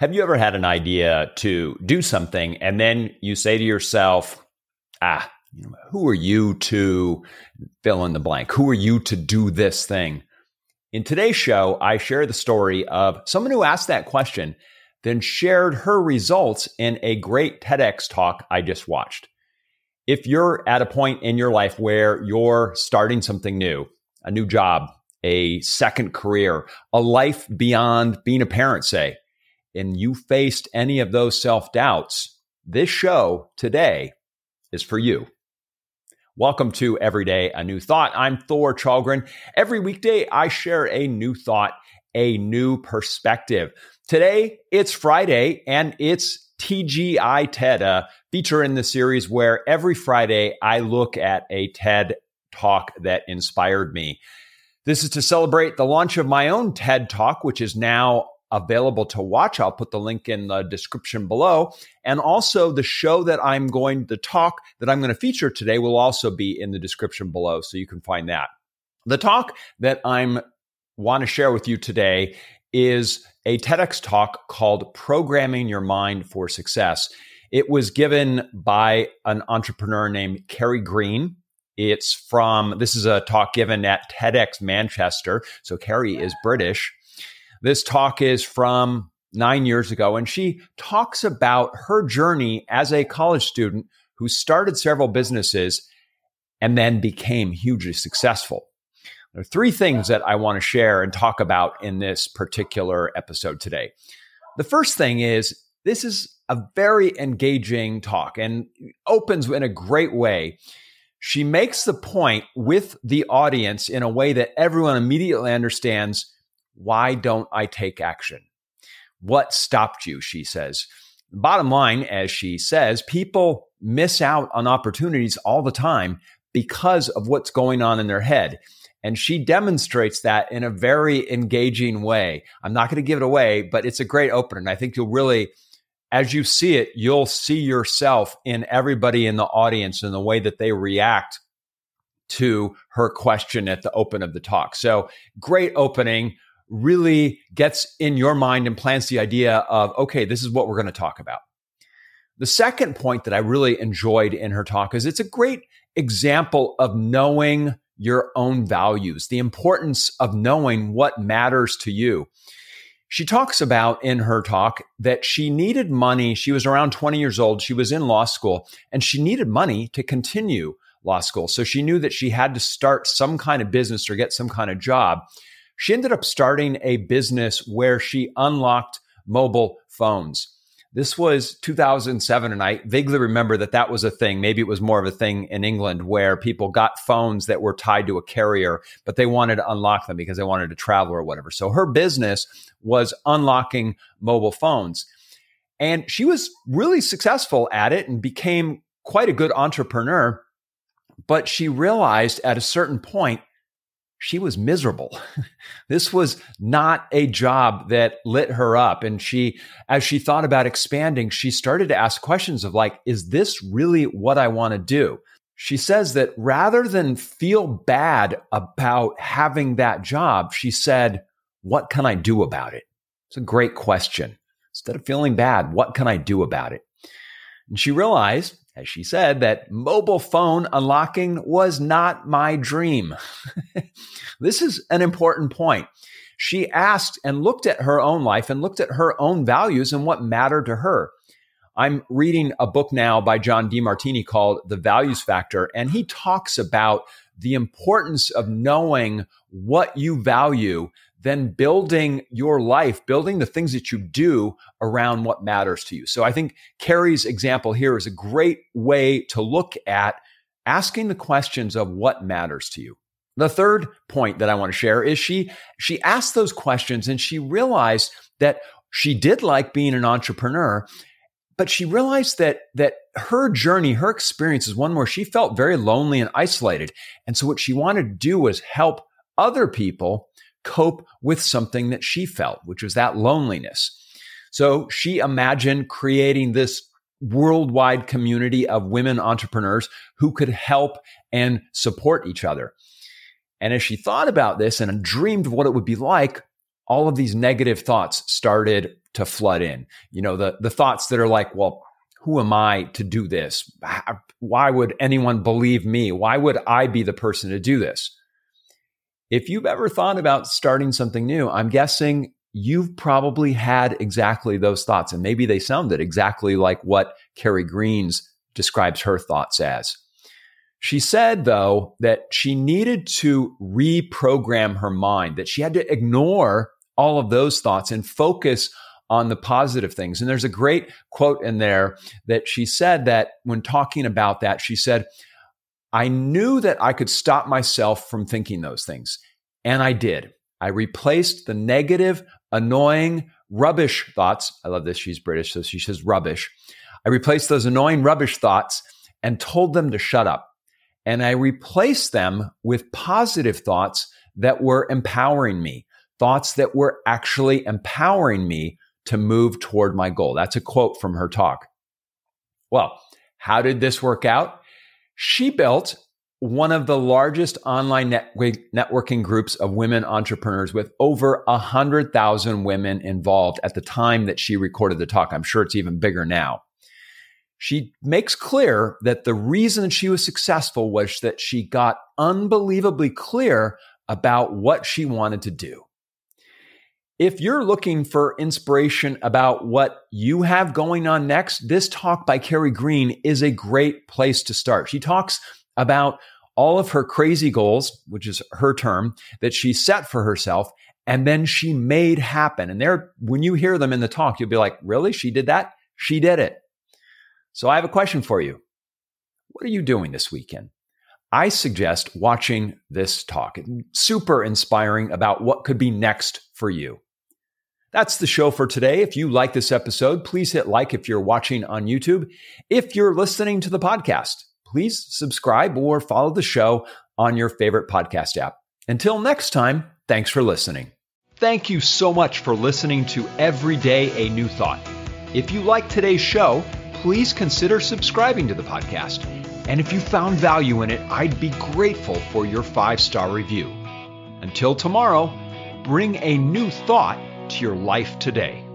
Have you ever had an idea to do something and then you say to yourself, ah, who are you to fill in the blank? Who are you to do this thing? In today's show, I share the story of someone who asked that question, then shared her results in a great TEDx talk I just watched. If you're at a point in your life where you're starting something new, a new job, a second career, a life beyond being a parent, say, and you faced any of those self doubts, this show today is for you. Welcome to Everyday a New Thought. I'm Thor Challgren. Every weekday, I share a new thought, a new perspective. Today, it's Friday and it's TGI TED, a feature in the series where every Friday I look at a TED talk that inspired me. This is to celebrate the launch of my own TED talk, which is now available to watch. I'll put the link in the description below. And also the show that I'm going to talk that I'm going to feature today will also be in the description below. So you can find that. The talk that I'm want to share with you today is a TEDx talk called Programming Your Mind for Success. It was given by an entrepreneur named Carrie Green. It's from, this is a talk given at TEDx Manchester. So Carrie is British. This talk is from nine years ago, and she talks about her journey as a college student who started several businesses and then became hugely successful. There are three things that I want to share and talk about in this particular episode today. The first thing is this is a very engaging talk and opens in a great way. She makes the point with the audience in a way that everyone immediately understands why don't I take action? What stopped you? She says. Bottom line, as she says, people miss out on opportunities all the time because of what's going on in their head. And she demonstrates that in a very engaging way. I'm not going to give it away, but it's a great opener. And I think you'll really, as you see it, you'll see yourself in everybody in the audience and the way that they react to her question at the open of the talk. So great opening really gets in your mind and plants the idea of, okay, this is what we're going to talk about. The second point that I really enjoyed in her talk is it's a great example of knowing your own values, the importance of knowing what matters to you. She talks about in her talk that she needed money. She was around 20 years old. She was in law school and she needed money to continue law school. So she knew that she had to start some kind of business or get some kind of job. She ended up starting a business where she unlocked mobile phones. This was 2007, and I vaguely remember that that was a thing. Maybe it was more of a thing in England where people got phones that were tied to a carrier, but they wanted to unlock them because they wanted to travel or whatever. So her business was unlocking mobile phones. And she was really successful at it and became quite a good entrepreneur. But she realized at a certain point she was miserable. this was not a job that lit her up. And she, as she thought about expanding, she started to ask questions of like, is this really what I want to do? She says that rather than feel bad about having that job, she said, what can I do about it? It's a great question. Instead of feeling bad, what can I do about it? And she realized as she said, that mobile phone unlocking was not my dream. this is an important point. She asked and looked at her own life and looked at her own values and what mattered to her. I'm reading a book now by John Demartini called The Values Factor, and he talks about the importance of knowing what you value then building your life, building the things that you do around what matters to you. So I think Carrie's example here is a great way to look at asking the questions of what matters to you. The third point that I want to share is she she asked those questions and she realized that she did like being an entrepreneur, but she realized that that her journey, her experience is one where she felt very lonely and isolated. And so what she wanted to do was help other people cope with something that she felt, which was that loneliness. So she imagined creating this worldwide community of women entrepreneurs who could help and support each other. And as she thought about this and dreamed of what it would be like, all of these negative thoughts started to flood in. You know, the, the thoughts that are like, well, who am I to do this? Why would anyone believe me? Why would I be the person to do this? If you've ever thought about starting something new, I'm guessing you've probably had exactly those thoughts. And maybe they sounded exactly like what Carrie Greens describes her thoughts as. She said, though, that she needed to reprogram her mind, that she had to ignore all of those thoughts and focus on the positive things. And there's a great quote in there that she said that when talking about that, she said, I knew that I could stop myself from thinking those things. And I did. I replaced the negative, annoying, rubbish thoughts. I love this. She's British, so she says rubbish. I replaced those annoying, rubbish thoughts and told them to shut up. And I replaced them with positive thoughts that were empowering me, thoughts that were actually empowering me to move toward my goal. That's a quote from her talk. Well, how did this work out? She built one of the largest online networking groups of women entrepreneurs with over 100,000 women involved at the time that she recorded the talk. I'm sure it's even bigger now. She makes clear that the reason she was successful was that she got unbelievably clear about what she wanted to do. If you're looking for inspiration about what you have going on next, this talk by Carrie Green is a great place to start. She talks about all of her crazy goals, which is her term, that she set for herself and then she made happen. And there, when you hear them in the talk, you'll be like, really? She did that? She did it. So I have a question for you. What are you doing this weekend? I suggest watching this talk. Super inspiring about what could be next for you. That's the show for today. If you like this episode, please hit like if you're watching on YouTube. If you're listening to the podcast, please subscribe or follow the show on your favorite podcast app. Until next time, thanks for listening. Thank you so much for listening to Every Day a New Thought. If you like today's show, please consider subscribing to the podcast. And if you found value in it, I'd be grateful for your five star review. Until tomorrow, bring a new thought to your life today.